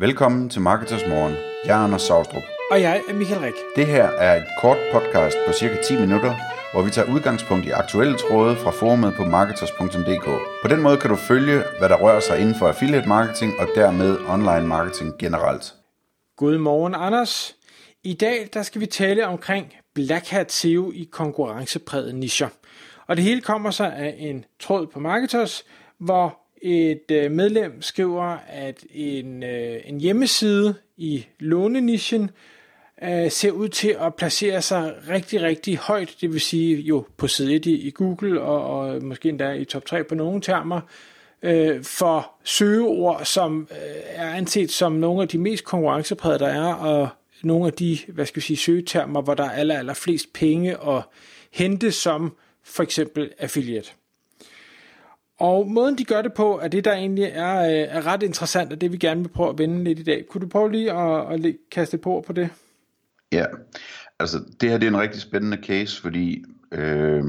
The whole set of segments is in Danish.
Velkommen til Marketers Morgen. Jeg er Anders Saustrup. Og jeg er Michael Rik. Det her er et kort podcast på cirka 10 minutter, hvor vi tager udgangspunkt i aktuelle tråde fra forumet på marketers.dk. På den måde kan du følge, hvad der rører sig inden for affiliate marketing og dermed online marketing generelt. Godmorgen, Anders. I dag der skal vi tale omkring Black Hat SEO i konkurrencepræget nischer. Og det hele kommer sig af en tråd på Marketers, hvor et øh, medlem skriver, at en, øh, en hjemmeside i lånenischen øh, ser ud til at placere sig rigtig, rigtig højt, det vil sige jo på side 1 i, i Google, og, og måske endda i top 3 på nogle termer, øh, for søgeord, som øh, er anset som nogle af de mest konkurrenceprægede, der er, og nogle af de, hvad skal vi sige, søgetermer, hvor der er aller, aller flest penge at hente som for eksempel affiliate. Og måden de gør det på, er det der egentlig er, øh, er ret interessant, og det vi gerne vil prøve at vende lidt i dag. Kunne du prøve lige at, at kaste på på det? Ja, altså det her det er en rigtig spændende case, fordi øh,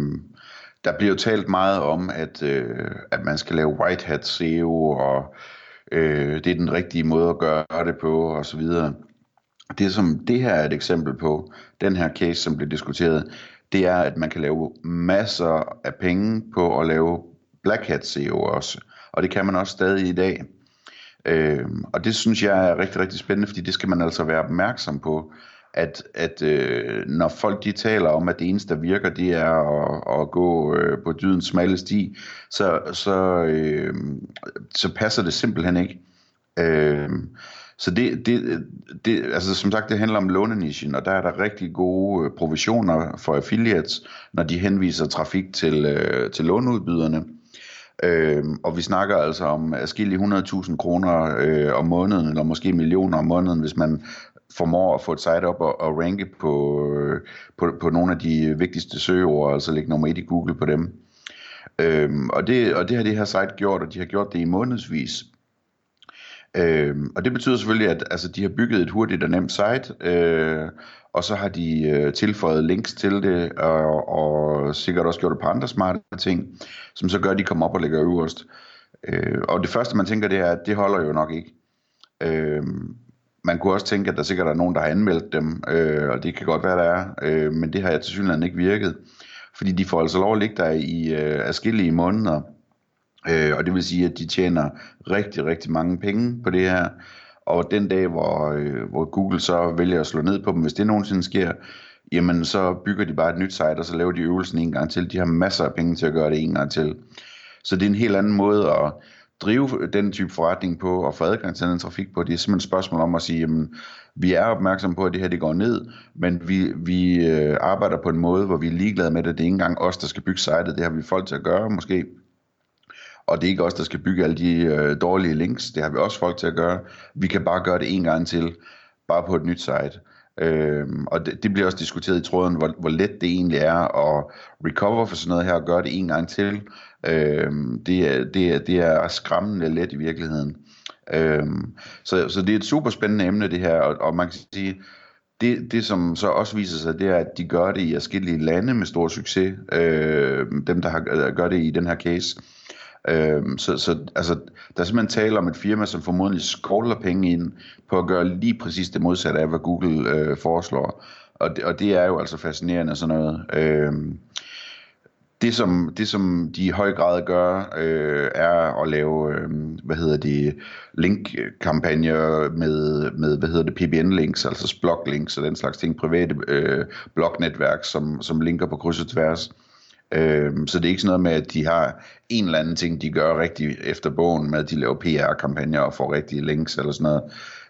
der bliver jo talt meget om, at, øh, at man skal lave white hat SEO, og øh, det er den rigtige måde at gøre det på, og så videre. Det som det her er et eksempel på, den her case, som blev diskuteret, det er, at man kan lave masser af penge på at lave Black Hat SEO også, og det kan man også stadig i dag. Øh, og det synes jeg er rigtig, rigtig spændende, fordi det skal man altså være opmærksom på, at, at øh, når folk de taler om, at det eneste, der virker, det er at, at gå øh, på dydens smalle sti, så, så, øh, så passer det simpelthen ikke. Øh, så det, det, det, altså som sagt, det handler om lånenischen, og der er der rigtig gode øh, provisioner for affiliates, når de henviser trafik til, øh, til låneudbyderne. Øh, og vi snakker altså om afskillige 100.000 kroner øh, om måneden, eller måske millioner om måneden, hvis man formår at få et site op og, og ranke på, øh, på, på nogle af de vigtigste søgeord, altså lægge nummer et i Google på dem. Øhm, og, det, og det har det her site gjort, og de har gjort det i månedsvis. Øhm, og det betyder selvfølgelig, at altså, de har bygget et hurtigt og nemt site, øh, og så har de øh, tilføjet links til det, og, og sikkert også gjort det på andre smarte ting, som så gør, at de kommer op og ligger øverst. Øh, og det første, man tænker, det er, at det holder jo nok ikke. Øh, man kunne også tænke, at der sikkert er nogen, der har anmeldt dem, øh, og det kan godt være, der er, øh, men det har jeg til synligheden ikke virket, fordi de får altså lov at ligge der i øh, afskillige måneder, øh, og det vil sige, at de tjener rigtig, rigtig mange penge på det her, og den dag, hvor, øh, hvor Google så vælger at slå ned på dem, hvis det nogensinde sker, jamen så bygger de bare et nyt site, og så laver de øvelsen en gang til. De har masser af penge til at gøre det en gang til. Så det er en helt anden måde at drive den type forretning på og få adgang til den trafik på. Det er simpelthen et spørgsmål om at sige, jamen, vi er opmærksomme på, at det her det går ned, men vi, vi øh, arbejder på en måde, hvor vi er ligeglade med det. Det er ikke engang os, der skal bygge sitet. Det har vi folk til at gøre måske. Og det er ikke os, der skal bygge alle de øh, dårlige links. Det har vi også folk til at gøre. Vi kan bare gøre det en gang til, bare på et nyt site. Øhm, og det, det bliver også diskuteret i tråden, hvor, hvor let det egentlig er at recover for sådan noget her og gøre det en gang til. Øhm, det, er, det, er, det er skræmmende let i virkeligheden. Øhm, så, så det er et super spændende emne det her, og, og man kan sige, det, det som så også viser sig, det er, at de gør det i forskellige lande med stor succes, øh, dem der har, øh, gør det i den her case. Øhm, så, så altså, der er simpelthen tale om et firma, som formodentlig skovler penge ind på at gøre lige præcis det modsatte af, hvad Google øh, foreslår. Og det, og det er jo altså fascinerende sådan noget. Øhm, det som, det som de i høj grad gør, øh, er at lave, øh, hvad hedder det, link-kampagner med, med, hvad hedder det, PBN-links, altså blog-links og den slags ting, private øh, blognetværk, som, som linker på kryds og tværs. Øh, så det er ikke sådan noget med, at de har en eller anden ting, de gør rigtig efter bogen med, at de laver PR-kampagner og får rigtige links eller sådan noget.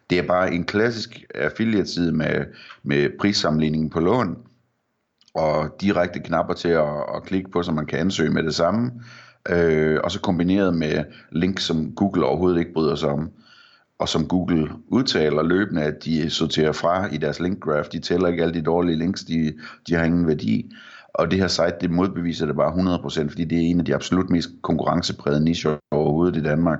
Det er bare en klassisk affiliate-side med, med prissammenligning på lån, og direkte knapper til at, at klikke på, så man kan ansøge med det samme. Øh, og så kombineret med links, som Google overhovedet ikke bryder sig om, og som Google udtaler løbende, at de sorterer fra i deres link graph. De tæller ikke alle de dårlige links, de, de har ingen værdi. Og det her site, det modbeviser det bare 100%, fordi det er en af de absolut mest konkurrenceprægede nischer overhovedet i Danmark.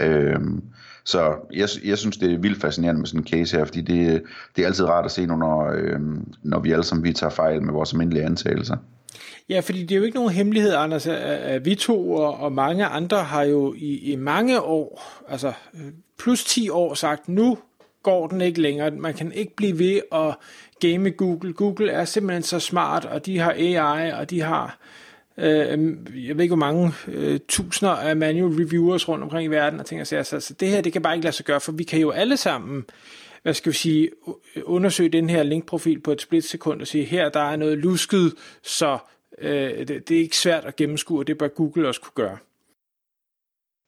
Øhm, så jeg, jeg synes, det er vildt fascinerende med sådan en case her, fordi det, det er altid rart at se, når, øhm, når vi alle sammen vi tager fejl med vores almindelige antagelser. Ja, fordi det er jo ikke nogen hemmelighed, Anders, at vi to og, og mange andre har jo i, i mange år, altså øh, plus 10 år sagt, nu går den ikke længere. Man kan ikke blive ved at game Google. Google er simpelthen så smart, og de har AI, og de har øh, jeg ved ikke hvor mange øh, tusinder af manual reviewers rundt omkring i verden, og tænker sig, altså, så det her, det kan bare ikke lade sig gøre, for vi kan jo alle sammen hvad skal vi sige, undersøge den her linkprofil på et splitsekund og sige, her der er noget lusket, så øh, det, det er ikke svært at gennemskue, og det bør Google også kunne gøre.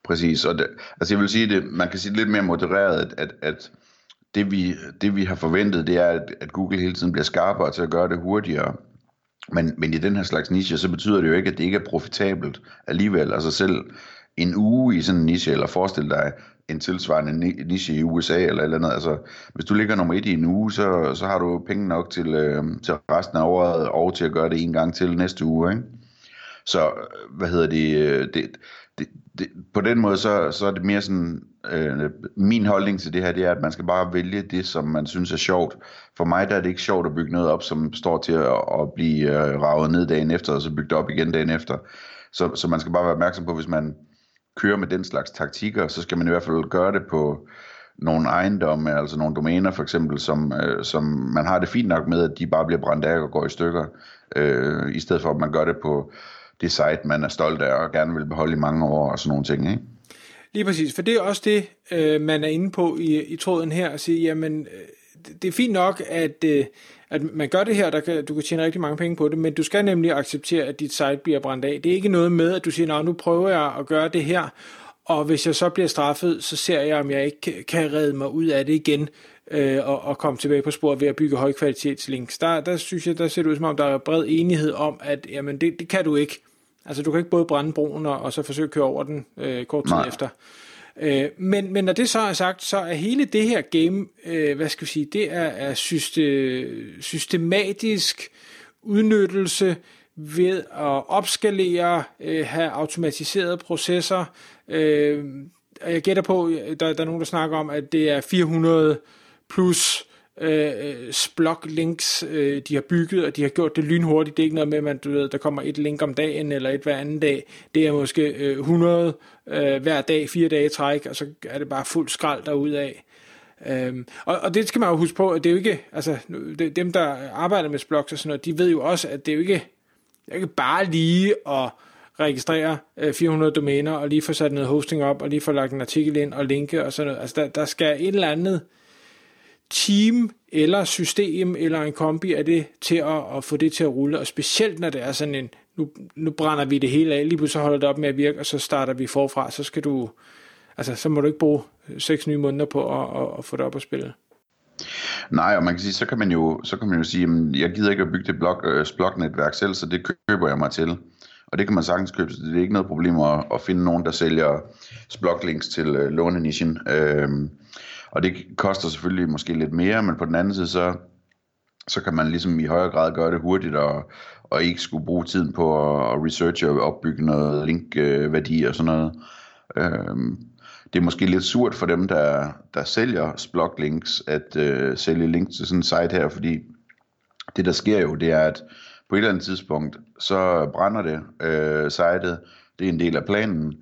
Præcis, og det, altså jeg vil sige, det, man kan sige det lidt mere modereret, at, at, at det, vi, det vi har forventet, det er, at, at Google hele tiden bliver skarpere til at gøre det hurtigere. Men, men i den her slags niche, så betyder det jo ikke, at det ikke er profitabelt alligevel. Altså selv en uge i sådan en niche, eller forestil dig en tilsvarende niche i USA eller eller andet. Altså, hvis du ligger nummer et i en uge, så, så har du penge nok til, øh, til resten af året, og til at gøre det en gang til næste uge. Ikke? Så hvad hedder det, øh, det, det, det på den måde, så, så er det mere sådan, øh, min holdning til det her, det er, at man skal bare vælge det, som man synes er sjovt. For mig der er det ikke sjovt at bygge noget op, som står til at, at blive øh, ravet ned dagen efter, og så bygget op igen dagen efter. Så, så man skal bare være opmærksom på, hvis man kører med den slags taktikker, så skal man i hvert fald gøre det på nogle ejendomme, altså nogle domæner for eksempel, som, øh, som man har det fint nok med, at de bare bliver brændt af og går i stykker, øh, i stedet for at man gør det på det site, man er stolt af og gerne vil beholde i mange år og sådan nogle ting, ikke? Lige præcis, for det er også det, øh, man er inde på i, i tråden her, at sige, jamen, øh, det er fint nok, at, øh, at man gør det her, der kan, du kan tjene rigtig mange penge på det, men du skal nemlig acceptere, at dit site bliver brændt af. Det er ikke noget med, at du siger, nu prøver jeg at gøre det her, og hvis jeg så bliver straffet, så ser jeg, om jeg ikke kan redde mig ud af det igen, øh, og, og komme tilbage på sporet ved at bygge højkvalitetslinks. Der, der synes jeg, der ser det ud som om, der er bred enighed om, at jamen, det, det kan du ikke. Altså du kan ikke både brænde broen og, og så forsøge at køre over den øh, kort tid Nej. efter. Øh, men, men når det så er sagt, så er hele det her game, øh, hvad skal vi sige, det er, er syste, systematisk udnyttelse ved at opskalere, øh, have automatiseret processer. Øh, jeg gætter på, der, der er nogen, der snakker om, at det er 400 plus øh, øh, splog links, øh, de har bygget, og de har gjort det lynhurtigt. Det er ikke noget med, at man, du ved, der kommer et link om dagen, eller et hver anden dag. Det er måske øh, 100 øh, hver dag, fire dage træk, og så er det bare fuld skrald af. Øhm, og, og det skal man jo huske på, at det er jo ikke, altså det, dem der arbejder med blogs og sådan noget, de ved jo også, at det er jo ikke, det er ikke bare lige at registrere øh, 400 domæner, og lige få sat noget hosting op, og lige få lagt en artikel ind, og linke og sådan noget. Altså der, der skal et eller andet team eller system eller en kombi af det til at, at få det til at rulle, og specielt når det er sådan en, nu, nu brænder vi det hele af, lige pludselig holder det op med at virke, og så starter vi forfra, så skal du, altså så må du ikke bruge øh, seks nye måneder på at, at, at få det op at spille. Nej, og man kan sige, så kan man jo, så kan man jo sige, jamen, jeg gider ikke at bygge det blok, øh, blognetværk selv, så det køber jeg mig til. Og det kan man sagtens købe, så det er ikke noget problem at, at finde nogen, der sælger sploglinks til øh, lånenischen. Øh, og det koster selvfølgelig måske lidt mere, men på den anden side, så, så kan man ligesom i højere grad gøre det hurtigt, og, og ikke skulle bruge tiden på at, at researche og opbygge noget linkværdi og sådan noget. Øhm, det er måske lidt surt for dem, der, der sælger bloglinks, at øh, sælge links til sådan en site her, fordi det der sker jo, det er, at på et eller andet tidspunkt, så brænder det øh, sitet, det er en del af planen,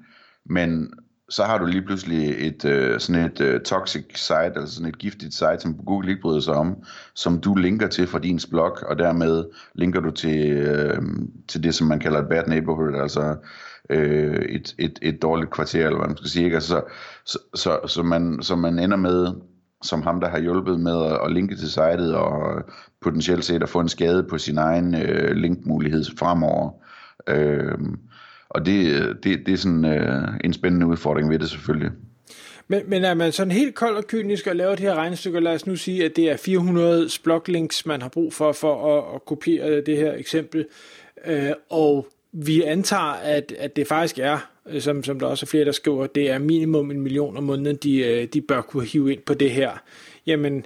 men så har du lige pludselig et øh, sådan et øh, toxic site, altså sådan et giftigt site, som Google ikke bryder sig om, som du linker til fra din blog, og dermed linker du til, øh, til det, som man kalder et bad neighborhood, altså øh, et, et, et dårligt kvarter, eller hvad man skal sige. Ikke? Altså, så, så, så, så, man, så man ender med, som ham, der har hjulpet med at, at linke til sitet, og potentielt set at få en skade på sin egen øh, linkmulighed fremover. Øh, og det, øh, det, det er sådan øh, en spændende udfordring ved det selvfølgelig. Men, men er man sådan helt kold og kynisk og laver det her regnestykke, lad os nu sige, at det er 400 bloglinks, man har brug for, for at, at kopiere det her eksempel, øh, og vi antager, at, at det faktisk er, øh, som, som der også er flere, der skriver, det er minimum en million om måneden, de, øh, de bør kunne hive ind på det her. Jamen,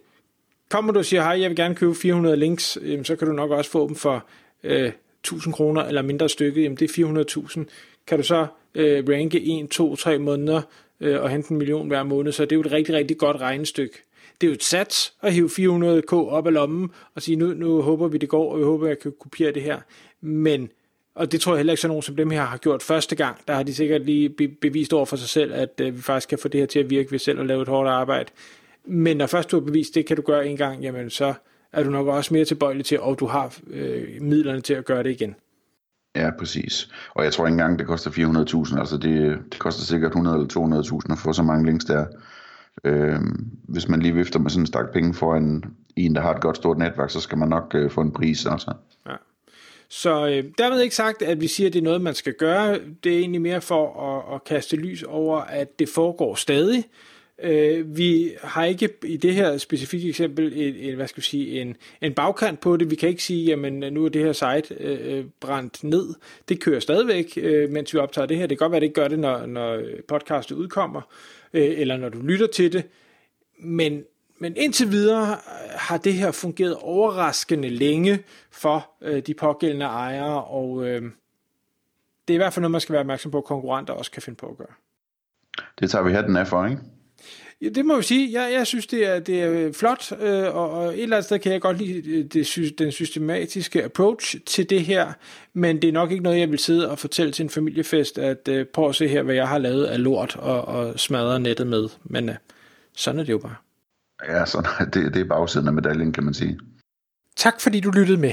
kommer du og siger, hej, jeg vil gerne købe 400 links, jamen, så kan du nok også få dem for øh, 1000 kroner eller mindre stykket, jamen det er 400.000. Kan du så øh, ranke 1, 2, 3 måneder øh, og hente en million hver måned, så det er jo et rigtig, rigtig godt regnestykke. Det er jo et sats at hive 400k op af lommen og sige, nu, nu håber vi det går, og vi håber, jeg kan kopiere det her. men og det tror jeg heller ikke, så nogen som dem her har gjort første gang. Der har de sikkert lige bevist over for sig selv, at øh, vi faktisk kan få det her til at virke ved selv at lave et hårdt arbejde. Men når først du har bevist, det kan du gøre en gang, jamen så er du nok også mere tilbøjelig til, og du har øh, midlerne til at gøre det igen. Ja, præcis. Og jeg tror ikke engang, det koster 400.000. Altså det, det koster sikkert 100 eller 200.000 at få så mange links der. Øh, hvis man lige vifter med sådan en stak penge for en, en, der har et godt stort netværk, så skal man nok øh, få en pris. Altså. Ja. Så øh, dermed ikke sagt, at vi siger, at det er noget, man skal gøre. Det er egentlig mere for at, at kaste lys over, at det foregår stadig. Øh, vi har ikke i det her specifikke eksempel en, en hvad skal vi sige, en, en bagkant på det. Vi kan ikke sige, jamen nu er det her site øh, øh, brændt ned. Det kører stadigvæk, øh, mens vi optager det her. Det kan godt være, at det ikke gør det, når, når podcastet udkommer, øh, eller når du lytter til det. Men, men indtil videre har det her fungeret overraskende længe for øh, de pågældende ejere, og øh, det er i hvert fald noget, man skal være opmærksom på, at konkurrenter også kan finde på at gøre. Det tager vi hatten af for, ikke? Ja, det må vi sige. Jeg, jeg synes, det er, det er flot, øh, og, og et eller andet sted kan jeg godt lide øh, det, den systematiske approach til det her, men det er nok ikke noget, jeg vil sidde og fortælle til en familiefest, at øh, prøv at se her, hvad jeg har lavet af lort og, og smadret nettet med. Men øh, sådan er det jo bare. Ja, sådan, det, det er bagsiden af medaljen, kan man sige. Tak fordi du lyttede med.